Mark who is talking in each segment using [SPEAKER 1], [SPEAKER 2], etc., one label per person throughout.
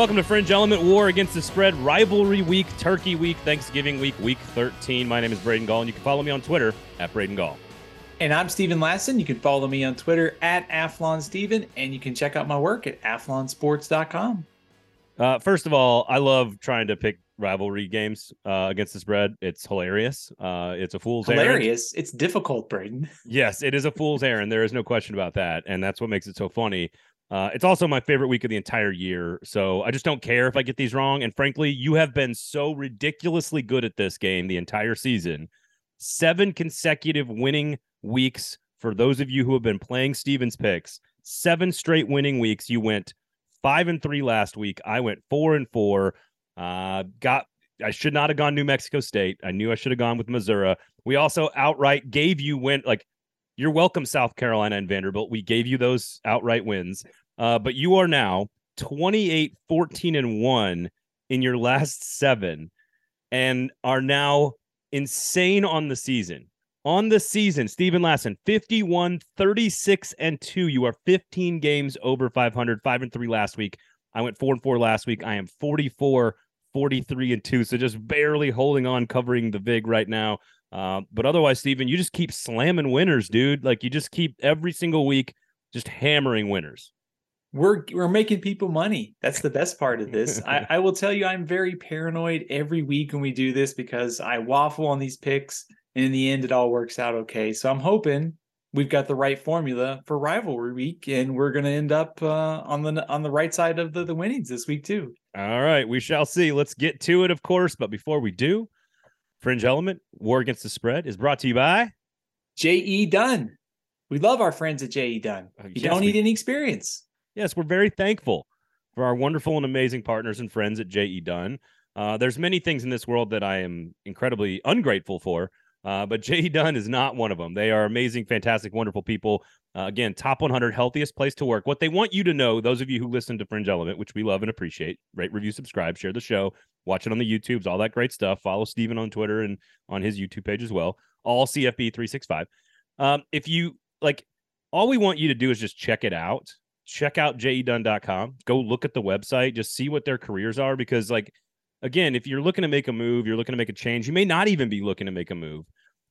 [SPEAKER 1] Welcome to Fringe Element War Against the Spread, Rivalry Week, Turkey Week, Thanksgiving Week, Week 13. My name is Braden Gall, and you can follow me on Twitter at Braden Gall.
[SPEAKER 2] And I'm Stephen Lassan. You can follow me on Twitter at AthlonSteven, and you can check out my work at AthlonSports.com.
[SPEAKER 1] Uh, first of all, I love trying to pick rivalry games uh, against the spread. It's hilarious. Uh, it's a fool's
[SPEAKER 2] hilarious.
[SPEAKER 1] Errand.
[SPEAKER 2] It's difficult, Braden.
[SPEAKER 1] Yes, it is a fool's errand. There is no question about that, and that's what makes it so funny. Uh, it's also my favorite week of the entire year. So I just don't care if I get these wrong. And frankly, you have been so ridiculously good at this game the entire season. Seven consecutive winning weeks for those of you who have been playing Stevens picks. Seven straight winning weeks. You went five and three last week. I went four and four. Uh, got I should not have gone New Mexico State. I knew I should have gone with Missouri. We also outright gave you win like you're welcome, South Carolina and Vanderbilt. We gave you those outright wins. Uh, but you are now 28, 14, and 1 in your last seven and are now insane on the season. On the season, Stephen Lassan, 51, 36, and 2. You are 15 games over 500, 5 and 3 last week. I went 4 and 4 last week. I am 44, 43, and 2. So just barely holding on, covering the VIG right now. Uh, but otherwise, Stephen, you just keep slamming winners, dude. Like you just keep every single week just hammering winners
[SPEAKER 2] we're we're making people money. That's the best part of this. I, I will tell you, I'm very paranoid every week when we do this because I waffle on these picks, and in the end, it all works out okay. So I'm hoping we've got the right formula for rivalry week, and we're going to end up uh, on the on the right side of the, the winnings this week too.
[SPEAKER 1] All right, we shall see. Let's get to it, of course. But before we do, Fringe Element War Against the Spread is brought to you by
[SPEAKER 2] J.E. Dunn. We love our friends at J.E. Dunn. Oh, you yes, don't need any experience
[SPEAKER 1] yes, we're very thankful for our wonderful and amazing partners and friends at JE Dunn. Uh, there's many things in this world that I am incredibly ungrateful for, uh, but JE Dunn is not one of them. They are amazing, fantastic, wonderful people. Uh, again, top 100 healthiest place to work. What they want you to know, those of you who listen to Fringe Element, which we love and appreciate, rate, review, subscribe, share the show, watch it on the YouTubes, all that great stuff. Follow Steven on Twitter and on his YouTube page as well. All CFB 365. Um, if you like, all we want you to do is just check it out check out jedunn.com. Go look at the website, just see what their careers are. Because, like, again, if you're looking to make a move, you're looking to make a change, you may not even be looking to make a move.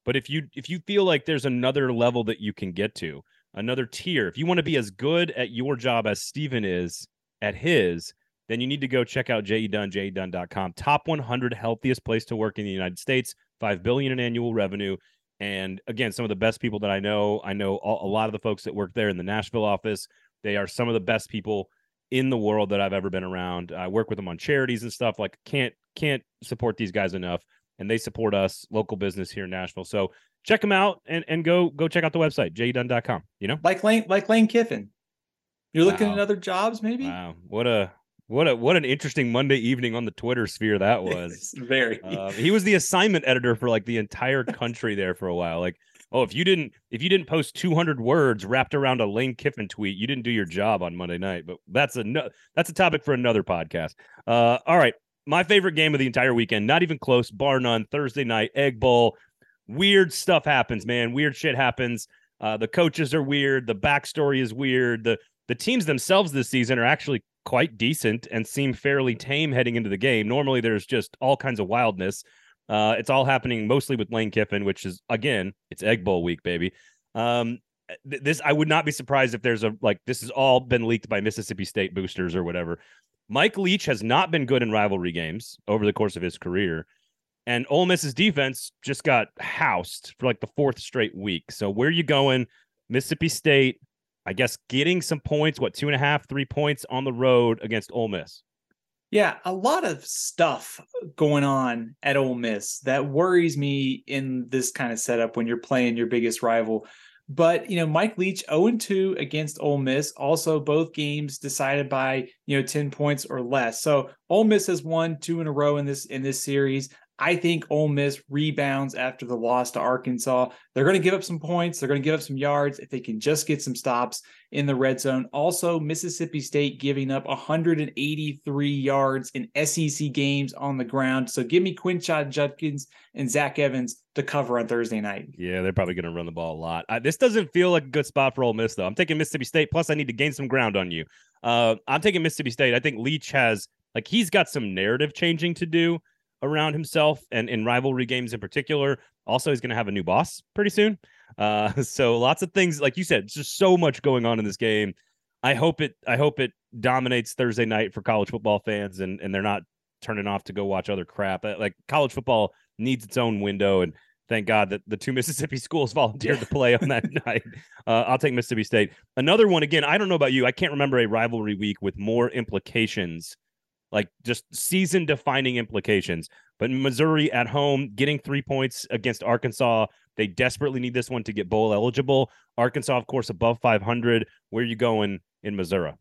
[SPEAKER 1] But if you if you feel like there's another level that you can get to, another tier, if you want to be as good at your job as Steven is at his, then you need to go check out jedunn, jedunn.com. Top 100 healthiest place to work in the United States, 5 billion in annual revenue. And again, some of the best people that I know, I know a lot of the folks that work there in the Nashville office. They are some of the best people in the world that I've ever been around. I work with them on charities and stuff. Like can't can't support these guys enough, and they support us local business here in Nashville. So check them out and and go go check out the website jedunn.com. You know,
[SPEAKER 2] like Lane like Lane Kiffin. You're looking wow. at other jobs, maybe.
[SPEAKER 1] Wow, what a what a what an interesting Monday evening on the Twitter sphere that was.
[SPEAKER 2] Very.
[SPEAKER 1] Uh, he was the assignment editor for like the entire country there for a while. Like oh, if you didn't if you didn't post 200 words wrapped around a Lane Kiffin tweet, you didn't do your job on Monday night. But that's a no, that's a topic for another podcast. Uh, all right, my favorite game of the entire weekend, not even close, bar none. Thursday night, Egg Bowl. Weird stuff happens, man. Weird shit happens. Uh, the coaches are weird. The backstory is weird. The the teams themselves this season are actually quite decent and seem fairly tame heading into the game. Normally, there's just all kinds of wildness. Uh, it's all happening mostly with Lane Kiffin, which is again, it's Egg Bowl week, baby. Um, th- this I would not be surprised if there's a like this has all been leaked by Mississippi State boosters or whatever. Mike Leach has not been good in rivalry games over the course of his career, and Ole Miss's defense just got housed for like the fourth straight week. So where are you going? Mississippi State, I guess, getting some points. What two and a half, three points on the road against Ole Miss.
[SPEAKER 2] Yeah, a lot of stuff going on at Ole Miss that worries me in this kind of setup when you're playing your biggest rival. But you know, Mike Leach 0-2 against Ole Miss. Also, both games decided by you know 10 points or less. So Ole Miss has won two in a row in this in this series. I think Ole Miss rebounds after the loss to Arkansas. They're going to give up some points. They're going to give up some yards if they can just get some stops in the red zone. Also, Mississippi State giving up 183 yards in SEC games on the ground. So give me Quinshon Judkins and Zach Evans to cover on Thursday night.
[SPEAKER 1] Yeah, they're probably going to run the ball a lot. I, this doesn't feel like a good spot for Ole Miss, though. I'm taking Mississippi State. Plus, I need to gain some ground on you. Uh, I'm taking Mississippi State. I think Leach has Like he's got some narrative changing to do around himself and in rivalry games in particular. Also, he's going to have a new boss pretty soon. Uh, so lots of things, like you said, just so much going on in this game. I hope it. I hope it dominates Thursday night for college football fans, and and they're not turning off to go watch other crap. Uh, like college football needs its own window, and thank God that the two Mississippi schools volunteered to play on that night. Uh, I'll take Mississippi State. Another one again. I don't know about you. I can't remember a rivalry week with more implications, like just season defining implications. But Missouri at home getting three points against Arkansas. They desperately need this one to get bowl eligible. Arkansas, of course, above 500. Where are you going in Missouri?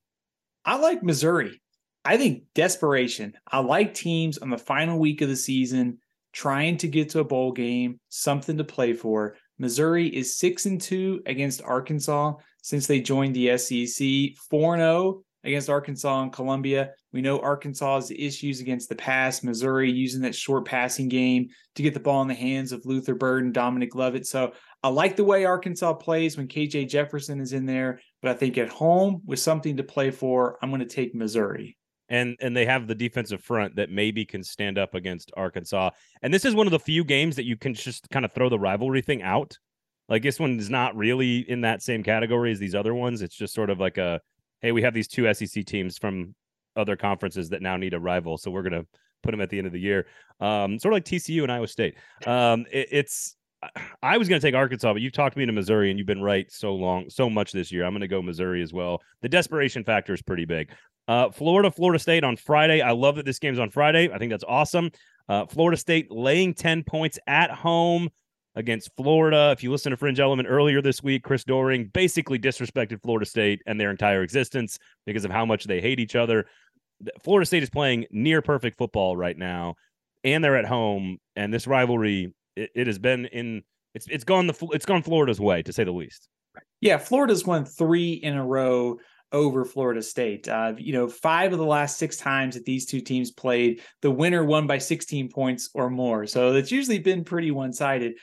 [SPEAKER 2] I like Missouri. I think desperation. I like teams on the final week of the season trying to get to a bowl game, something to play for. Missouri is 6 and 2 against Arkansas since they joined the SEC, 4 0 against Arkansas and Columbia. We know Arkansas Arkansas's issues against the pass, Missouri using that short passing game to get the ball in the hands of Luther Burden and Dominic Lovett. So I like the way Arkansas plays when KJ Jefferson is in there, but I think at home with something to play for, I'm going to take Missouri
[SPEAKER 1] and and they have the defensive front that maybe can stand up against Arkansas. And this is one of the few games that you can just kind of throw the rivalry thing out. Like this one is not really in that same category as these other ones. It's just sort of like a hey, we have these two SEC teams from other conferences that now need a rival, so we're gonna put them at the end of the year. Um, sort of like TCU and Iowa State. Um, it, it's I was going to take Arkansas, but you've talked me into Missouri, and you've been right so long, so much this year. I'm going to go Missouri as well. The desperation factor is pretty big. Uh, Florida, Florida State on Friday. I love that this game's on Friday. I think that's awesome. Uh, Florida State laying 10 points at home against Florida. If you listen to Fringe Element earlier this week, Chris Doering basically disrespected Florida State and their entire existence because of how much they hate each other. Florida State is playing near perfect football right now, and they're at home. And this rivalry, it, it has been in it's it's gone the it's gone Florida's way to say the least.
[SPEAKER 2] Yeah, Florida's won three in a row over Florida State. Uh, you know, five of the last six times that these two teams played, the winner won by 16 points or more. So it's usually been pretty one sided.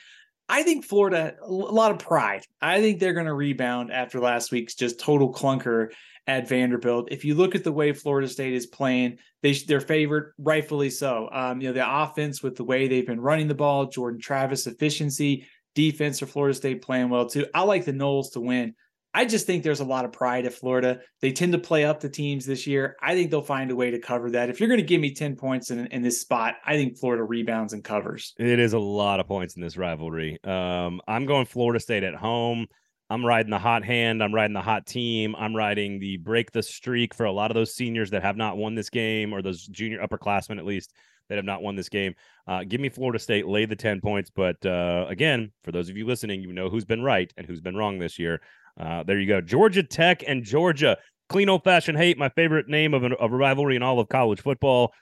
[SPEAKER 2] I think Florida, a lot of pride. I think they're going to rebound after last week's just total clunker at Vanderbilt. If you look at the way Florida State is playing, they they're favored, rightfully so. Um, you know, the offense with the way they've been running the ball, Jordan Travis efficiency, defense for Florida State playing well too. I like the Noles to win. I just think there's a lot of pride at Florida. They tend to play up the teams this year. I think they'll find a way to cover that. If you're going to give me 10 points in, in this spot, I think Florida rebounds and covers.
[SPEAKER 1] It is a lot of points in this rivalry. Um, I'm going Florida State at home. I'm riding the hot hand. I'm riding the hot team. I'm riding the break the streak for a lot of those seniors that have not won this game, or those junior upperclassmen at least that have not won this game. Uh, give me Florida State, lay the 10 points. But uh, again, for those of you listening, you know who's been right and who's been wrong this year. Uh, there you go. Georgia Tech and Georgia. Clean old fashioned hate, my favorite name of, an, of a rivalry in all of college football.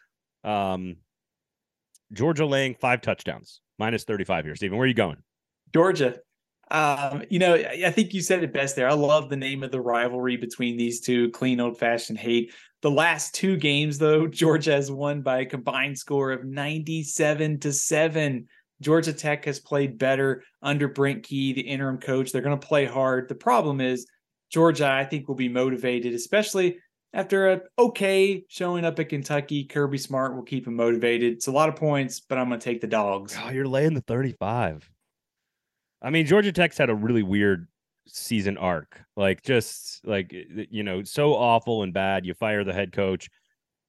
[SPEAKER 1] Um, Georgia laying five touchdowns, minus 35 here. Stephen, where are you going?
[SPEAKER 2] Georgia. Um, you know, I think you said it best there. I love the name of the rivalry between these two clean old fashioned hate. The last two games, though, Georgia has won by a combined score of 97 to 7. Georgia Tech has played better under Brent Key, the interim coach. They're going to play hard. The problem is Georgia, I think, will be motivated, especially after a okay showing up at Kentucky. Kirby Smart will keep them motivated. It's a lot of points, but I'm going to take the dogs.
[SPEAKER 1] Oh, you're laying the 35. I mean, Georgia Tech's had a really weird season arc. Like just like eh, eh, you know, so awful and bad. You fire the head coach,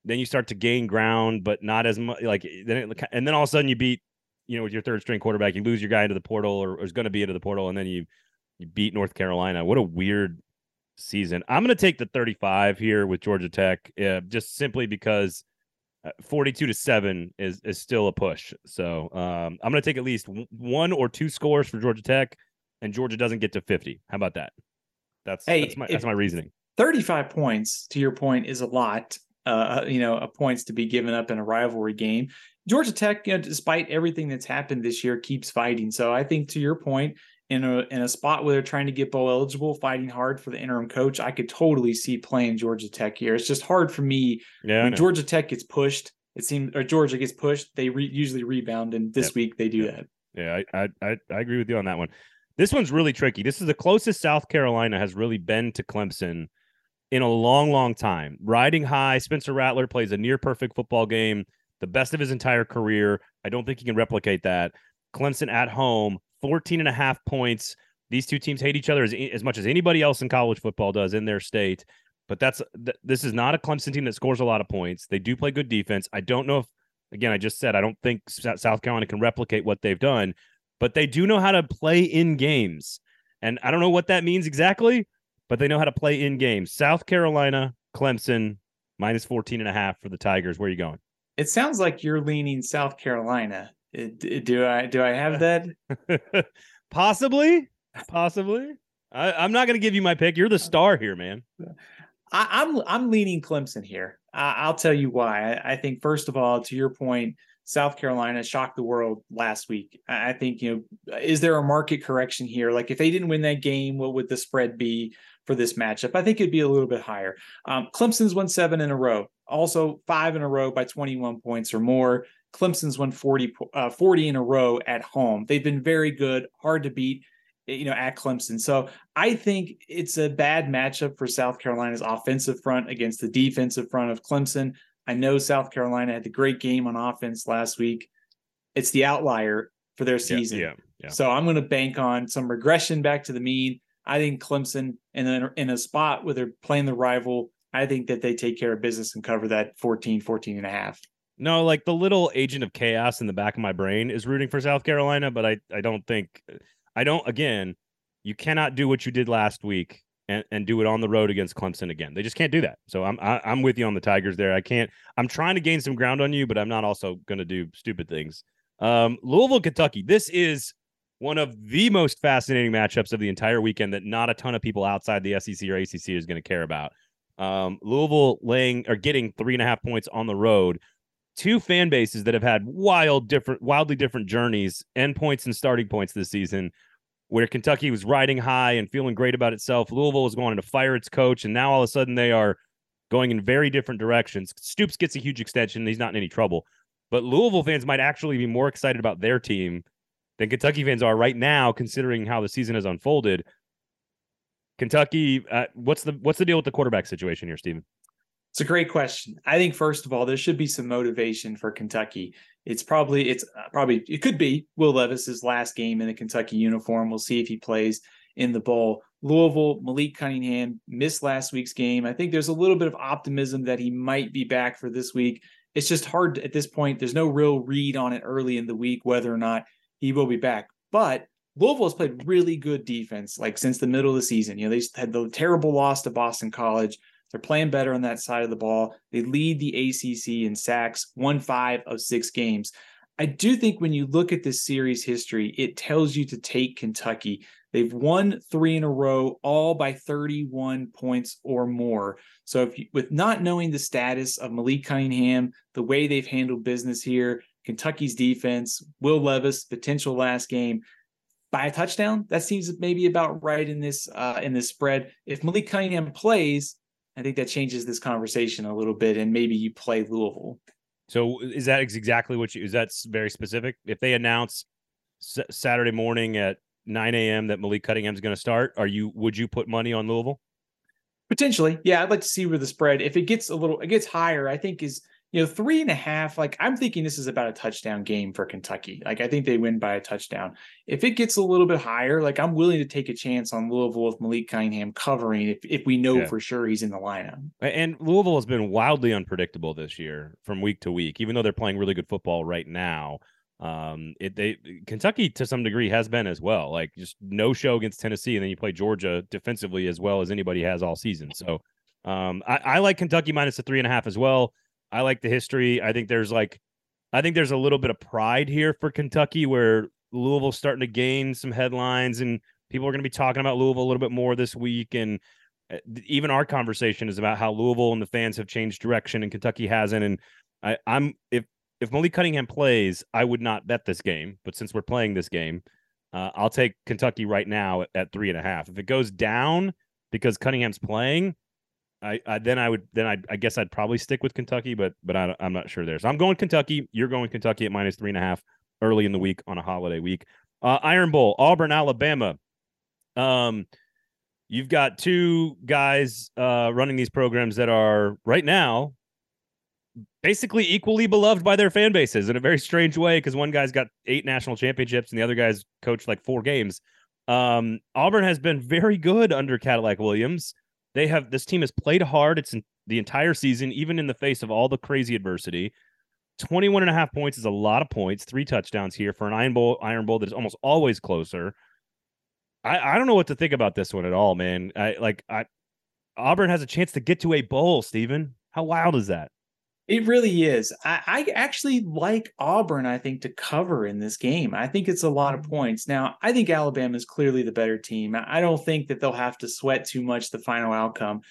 [SPEAKER 1] then you start to gain ground, but not as much. Like eh, then, it, and then all of a sudden you beat you know, with your third string quarterback, you lose your guy into the portal or, or is going to be into the portal, and then you you beat North Carolina. What a weird season. I'm going to take the 35 here with Georgia Tech, uh, just simply because uh, 42 to seven is is still a push. So um, I'm going to take at least one or two scores for Georgia Tech, and Georgia doesn't get to 50. How about that? That's hey, that's my that's my reasoning.
[SPEAKER 2] 35 points, to your point, is a lot. Uh, you know, a points to be given up in a rivalry game. Georgia Tech, you know, despite everything that's happened this year, keeps fighting. So I think to your point, in a in a spot where they're trying to get bowl eligible, fighting hard for the interim coach, I could totally see playing Georgia Tech here. It's just hard for me yeah, when Georgia Tech gets pushed. It seems or Georgia gets pushed, they re, usually rebound, and this yep. week they do yep. that.
[SPEAKER 1] Yeah, I, I I agree with you on that one. This one's really tricky. This is the closest South Carolina has really been to Clemson in a long, long time. Riding high, Spencer Rattler plays a near perfect football game, the best of his entire career. I don't think he can replicate that. Clemson at home, 14 and a half points. These two teams hate each other as, as much as anybody else in college football does in their state. But that's th- this is not a Clemson team that scores a lot of points. They do play good defense. I don't know if again, I just said I don't think South Carolina can replicate what they've done, but they do know how to play in games. And I don't know what that means exactly, but they know how to play in games. South Carolina, Clemson, minus 14 and a half for the Tigers. Where are you going?
[SPEAKER 2] It sounds like you're leaning South Carolina. Do I do I have that?
[SPEAKER 1] possibly, possibly. I, am not going to give you my pick. You're the star here, man.
[SPEAKER 2] I, am I'm, I'm leaning Clemson here. I, will tell you why. I, I think first of all, to your point, South Carolina shocked the world last week. I think, you know, is there a market correction here? Like if they didn't win that game, what would the spread be for this matchup? I think it'd be a little bit higher. Um, Clemson's won seven in a row, also five in a row by 21 points or more. Clemson's won 40, uh, 40 in a row at home. They've been very good, hard to beat you know at Clemson. So I think it's a bad matchup for South Carolina's offensive front against the defensive front of Clemson. I know South Carolina had the great game on offense last week. It's the outlier for their season.
[SPEAKER 1] Yeah, yeah, yeah.
[SPEAKER 2] So I'm going to bank on some regression back to the mean. I think Clemson, and then in a spot where they're playing the rival, I think that they take care of business and cover that 14, 14 and a half.
[SPEAKER 1] No, like the little agent of chaos in the back of my brain is rooting for South Carolina, but I, I don't think, I don't, again, you cannot do what you did last week and, and do it on the road against Clemson again. They just can't do that. So I'm I, am i am with you on the Tigers there. I can't. I'm trying to gain some ground on you, but I'm not also going to do stupid things. Um, Louisville, Kentucky. This is one of the most fascinating matchups of the entire weekend that not a ton of people outside the SEC or ACC is going to care about. Um, Louisville laying or getting three and a half points on the road. Two fan bases that have had wild, different, wildly different journeys, end points and starting points this season where Kentucky was riding high and feeling great about itself. Louisville was going to fire its coach, and now all of a sudden they are going in very different directions. Stoops gets a huge extension. He's not in any trouble. But Louisville fans might actually be more excited about their team than Kentucky fans are right now, considering how the season has unfolded. Kentucky, uh, what's the what's the deal with the quarterback situation here, Stephen?
[SPEAKER 2] It's a great question. I think first of all, there should be some motivation for Kentucky. It's probably it's uh, probably it could be Will Levis's last game in the Kentucky uniform. We'll see if he plays in the bowl. Louisville, Malik Cunningham missed last week's game. I think there's a little bit of optimism that he might be back for this week. It's just hard at this point. There's no real read on it early in the week whether or not he will be back. But Louisville has played really good defense like since the middle of the season. You know, they had the terrible loss to Boston College. They're playing better on that side of the ball. They lead the ACC in sacks, one five of six games. I do think when you look at this series history, it tells you to take Kentucky. They've won three in a row, all by 31 points or more. So, if you, with not knowing the status of Malik Cunningham, the way they've handled business here, Kentucky's defense, Will Levis, potential last game, by a touchdown, that seems maybe about right in this uh, in this spread. If Malik Cunningham plays, I think that changes this conversation a little bit, and maybe you play Louisville.
[SPEAKER 1] So is that exactly what you? Is that very specific? If they announce s- Saturday morning at 9 a.m. that Malik Cunningham is going to start, are you? Would you put money on Louisville?
[SPEAKER 2] Potentially, yeah. I'd like to see where the spread. If it gets a little, it gets higher. I think is you know, three and a half, like I'm thinking this is about a touchdown game for Kentucky. Like I think they win by a touchdown. If it gets a little bit higher, like I'm willing to take a chance on Louisville with Malik Cunningham covering if, if we know yeah. for sure he's in the lineup.
[SPEAKER 1] And Louisville has been wildly unpredictable this year from week to week, even though they're playing really good football right now. Um, it they Kentucky to some degree has been as well. Like just no show against Tennessee, and then you play Georgia defensively as well as anybody has all season. So um, I, I like Kentucky minus the three and a half as well. I like the history. I think there's like, I think there's a little bit of pride here for Kentucky where Louisville's starting to gain some headlines and people are going to be talking about Louisville a little bit more this week. And uh, even our conversation is about how Louisville and the fans have changed direction and Kentucky hasn't. And I, I'm, if, if Malik Cunningham plays, I would not bet this game. But since we're playing this game, uh, I'll take Kentucky right now at, at three and a half. If it goes down because Cunningham's playing, I, I, then I would then I, I guess I'd probably stick with Kentucky, but but I, am not sure there. So I'm going Kentucky. You're going Kentucky at minus three and a half early in the week on a holiday week. Uh, Iron Bowl, Auburn, Alabama. Um, you've got two guys uh, running these programs that are right now basically equally beloved by their fan bases in a very strange way because one guy's got eight national championships and the other guy's coached like four games. Um, Auburn has been very good under Cadillac Williams. They have this team has played hard. It's the entire season, even in the face of all the crazy adversity. 21 and a half points is a lot of points, three touchdowns here for an Iron Bowl, Iron Bowl that is almost always closer. I, I don't know what to think about this one at all, man. I like I Auburn has a chance to get to a bowl, Stephen. How wild is that?
[SPEAKER 2] It really is. I, I, actually like Auburn, I think, to cover in this game. I think it's a lot of mm. points. Now, I think Alabama is clearly the better team. I don't think that they'll have to sweat too much the final outcome,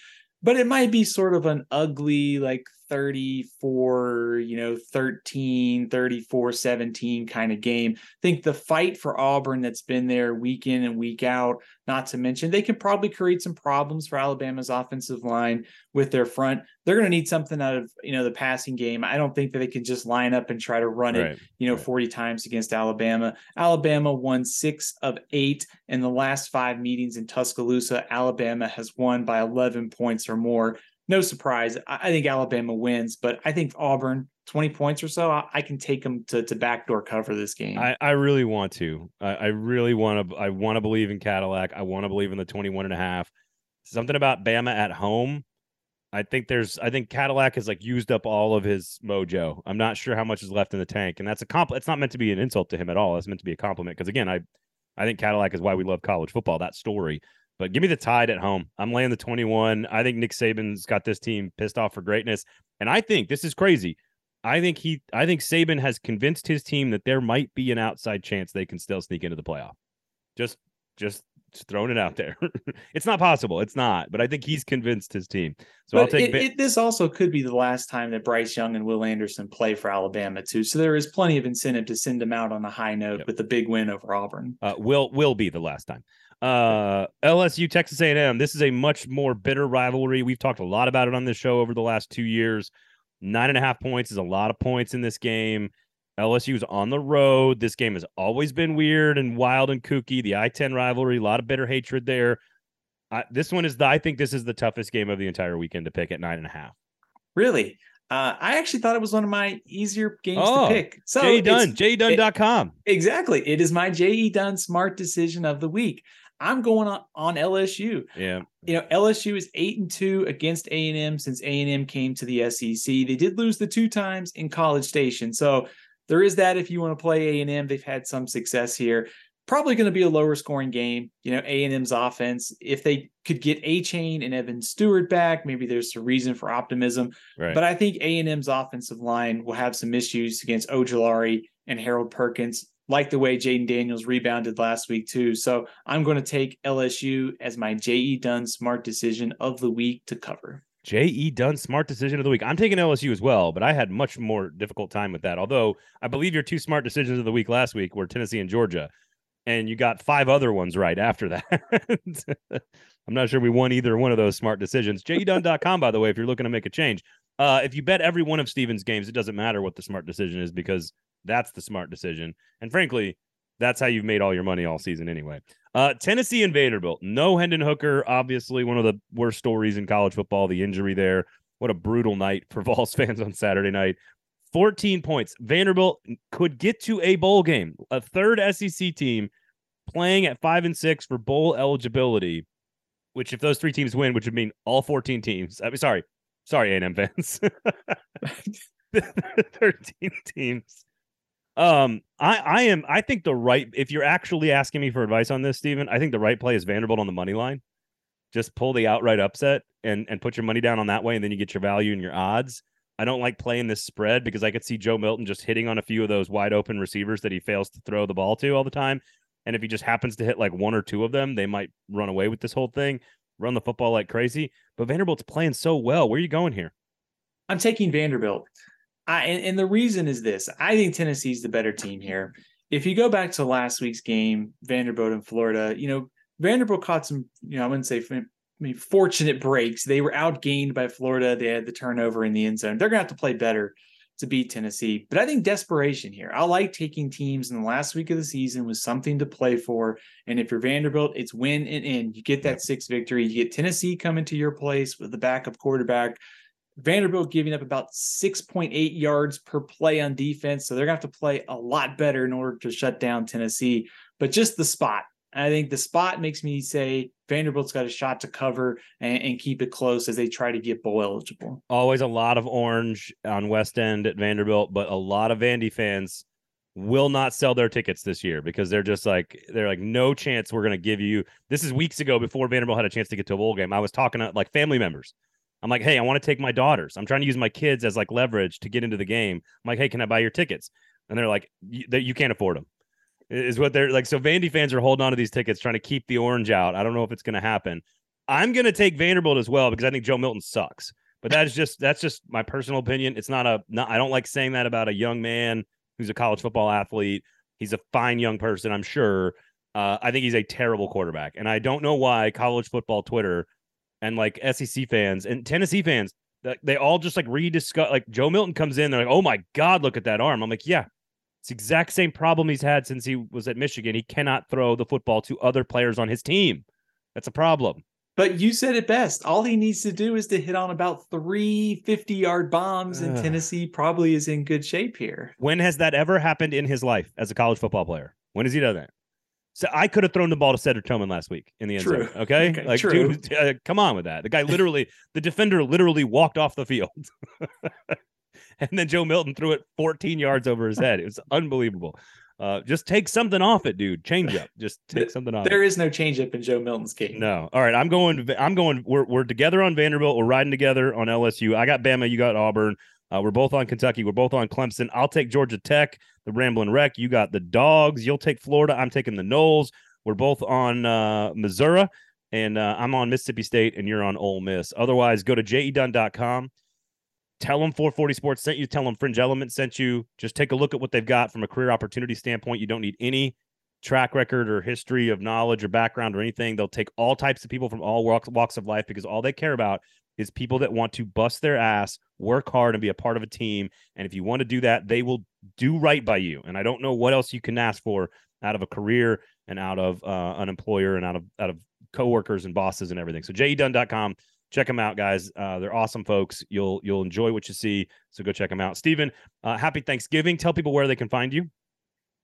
[SPEAKER 2] but it might be sort of an ugly, like 34, you know, 13, 34, 17 kind of game. I think the fight for Auburn that's been there week in and week out, not to mention they can probably create some problems for Alabama's offensive line with their front. They're going to need something out of, you know, the passing game. I don't think that they can just line up and try to run right. it, you know, right. 40 times against Alabama. Alabama won 6 of 8 in the last 5 meetings in Tuscaloosa. Alabama has won by 11 points or more no surprise. I, think Alabama wins, but I think Auburn, 20 points or so, I, can take them to, to backdoor cover this game.
[SPEAKER 1] I, I really want to. I, I really want to. I want to believe in Cadillac. I want to believe in the 21 and a half. Something about Bama at home. I think there's I think Cadillac has like used up all of his mojo. I'm not sure how much is left in the tank. And that's a comp it's not meant to be an insult to him at all. It's meant to be a compliment. Because again, I I think Cadillac is why we love college football, that story. But give me the tide at home. I'm laying the 21. I think Nick Saban's got this team pissed off for greatness. And I think this is crazy. I think he I think Saban has convinced his team that there might be an outside chance they can still sneak into the playoff. Just just, throwing it out there. it's not possible. It's not, but I think he's convinced his team. So
[SPEAKER 2] but
[SPEAKER 1] I'll take
[SPEAKER 2] it, it, this also could be the last time that Bryce Young and Will Anderson play for Alabama too. So there is plenty of incentive to send them out on a high note yep. with a big win over Auburn.
[SPEAKER 1] Uh, will will be the last time. Uh, LSU Texas A&M. This is a much more bitter rivalry. We've talked a lot about it on this show over the last two years. Nine and a half points is a lot of points in this game. LSU is on the road. This game has always been weird and wild and kooky. The I-10 rivalry, a lot of bitter hatred there. I, this one is the. I think this is the toughest game of the entire weekend to pick at nine and a half.
[SPEAKER 2] Really? Uh, I actually thought it was one of my easier games oh, to pick.
[SPEAKER 1] So J Dunn, jdunn.com.
[SPEAKER 2] Exactly. It is my J.E. Dunn smart decision of the week. I'm going on, on LSU.
[SPEAKER 1] Yeah.
[SPEAKER 2] You know, LSU is eight and two against A&M since A&M came to the SEC. They did lose the two times in College Station. So there is that if you want to play A&M. They've had some success here. Probably going to be a lower scoring game. You know, A&M's offense, if they could get Achane and Evan Stewart back, maybe there's a reason for optimism. Right. But I think A&M's offensive line will have some issues against Ojulari and Harold Perkins like the way Jayden Daniels rebounded last week too. So I'm going to take LSU as my J.E. Dunn smart decision of the week to cover.
[SPEAKER 1] J.E. Dunn smart decision of the week. I'm taking LSU as well, but I had much more difficult time with that. Although I believe your two smart decisions of the week last week were Tennessee and Georgia, and you got five other ones right after that. I'm not sure we won either one of those smart decisions. JEDunn.com, by the way, if you're looking to make a change. Uh, if you bet every one of Steven's games, it doesn't matter what the smart decision is because that's the smart decision. And frankly, that's how you've made all your money all season anyway. Uh, Tennessee and Vanderbilt. No Hendon Hooker, obviously one of the worst stories in college football. The injury there. What a brutal night for Vols fans on Saturday night. 14 points. Vanderbilt could get to a bowl game, a third SEC team playing at five and six for bowl eligibility. Which, if those three teams win, which would mean all 14 teams. I mean, sorry, sorry, A&M fans. 13 teams um, I I am I think the right if you're actually asking me for advice on this, Stephen, I think the right play is Vanderbilt on the money line. Just pull the outright upset and and put your money down on that way, and then you get your value and your odds. I don't like playing this spread because I could see Joe Milton just hitting on a few of those wide open receivers that he fails to throw the ball to all the time. And if he just happens to hit like one or two of them, they might run away with this whole thing, run the football like crazy. But Vanderbilt's playing so well. Where are you going here?
[SPEAKER 2] I'm taking Vanderbilt. I, and, and the reason is this I think Tennessee's the better team here. If you go back to last week's game, Vanderbilt in Florida, you know, Vanderbilt caught some, you know, I wouldn't say I mean, fortunate breaks. They were outgained by Florida. They had the turnover in the end zone. They're going to have to play better to beat Tennessee. But I think desperation here. I like taking teams in the last week of the season with something to play for. And if you're Vanderbilt, it's win and end. You get that six victory. You get Tennessee coming to your place with the backup quarterback. Vanderbilt giving up about 6.8 yards per play on defense. So they're going to have to play a lot better in order to shut down Tennessee. But just the spot. I think the spot makes me say Vanderbilt's got a shot to cover and, and, keep it close as they try to get bowl eligible.
[SPEAKER 1] Always a lot of orange on West End at Vanderbilt, but a lot of Vandy fans will not sell their tickets this year because they're just like they're like no chance we're going to give you. This is weeks ago before Vanderbilt had a chance to get to a bowl game. I was talking to like family members. I'm like, hey, I want to take my daughters. I'm trying to use my kids as like leverage to get into the game. I'm like, hey, can I buy your tickets? And they're like, that you can't afford them is what they're like. So Vandy fans are holding on to these tickets, trying to keep the orange out. I don't know if it's going to happen. I'm going to take Vanderbilt as well because I think Joe Milton sucks. But that's just that's just my personal opinion. It's not a not, I don't like saying that about a young man who's a college football athlete. He's a fine young person, I'm sure. Uh, I think he's a terrible quarterback, and I don't know why college football Twitter and like SEC fans and Tennessee fans they all just like rediscuss. Like Joe Milton comes in, they're like, "Oh my God, look at that arm!" I'm like, "Yeah, it's the exact same problem he's had since he was at Michigan. He cannot throw the football to other players on his team. That's a problem.
[SPEAKER 2] But you said it best. All he needs to do is to hit on about three 50 yard bombs, and Tennessee probably is in good shape here.
[SPEAKER 1] When has that ever happened in his life as a college football player? When has he done that? So I could have thrown the ball to Cedric Tillman last week in the end
[SPEAKER 2] true.
[SPEAKER 1] zone. Okay,
[SPEAKER 2] okay
[SPEAKER 1] like
[SPEAKER 2] true.
[SPEAKER 1] dude, uh, come on with that. The guy literally, the defender literally walked off the field. and then Joe Milton threw it 14 yards over his head. It was unbelievable. Uh, just take something off it, dude. Change up. Just take something off.
[SPEAKER 2] There
[SPEAKER 1] it.
[SPEAKER 2] is no change up in Joe Milton's game.
[SPEAKER 1] No. All right. I'm going. I'm going. We're we're together on Vanderbilt. We're riding together on LSU. I got Bama. You got Auburn. Uh, we're both on Kentucky. We're both on Clemson. I'll take Georgia Tech, the Rambling Wreck. You got the Dogs. You'll take Florida. I'm taking the Noles. We're both on uh, Missouri, and uh, I'm on Mississippi State, and you're on Ole Miss. Otherwise, go to jedunn.com tell them 440 Sports sent you. Tell them Fringe Element sent you. Just take a look at what they've got from a career opportunity standpoint. You don't need any track record or history of knowledge or background or anything. They'll take all types of people from all walks of life because all they care about is people that want to bust their ass, work hard, and be a part of a team. And if you want to do that, they will do right by you. And I don't know what else you can ask for out of a career and out of uh, an employer and out of out of coworkers and bosses and everything. So jedunn.com check them out, guys. Uh, they're awesome folks. You'll you'll enjoy what you see. So go check them out. Stephen, uh, happy Thanksgiving. Tell people where they can find you.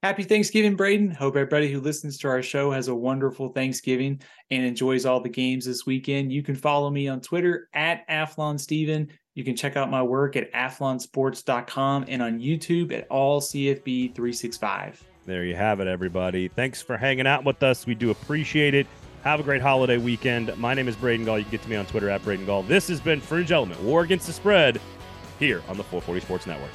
[SPEAKER 2] Happy Thanksgiving, Braden. Hope everybody who listens to our show has a wonderful Thanksgiving and enjoys all the games this weekend. You can follow me on Twitter at Athlon Steven. You can check out my work at AthlonSports.com and on YouTube at all CFB 365.
[SPEAKER 1] There you have it, everybody. Thanks for hanging out with us. We do appreciate it. Have a great holiday weekend. My name is Braden Gall. You can get to me on Twitter at Braden Gall. This has been Fringe Element War Against the Spread here on the 440 Sports Network.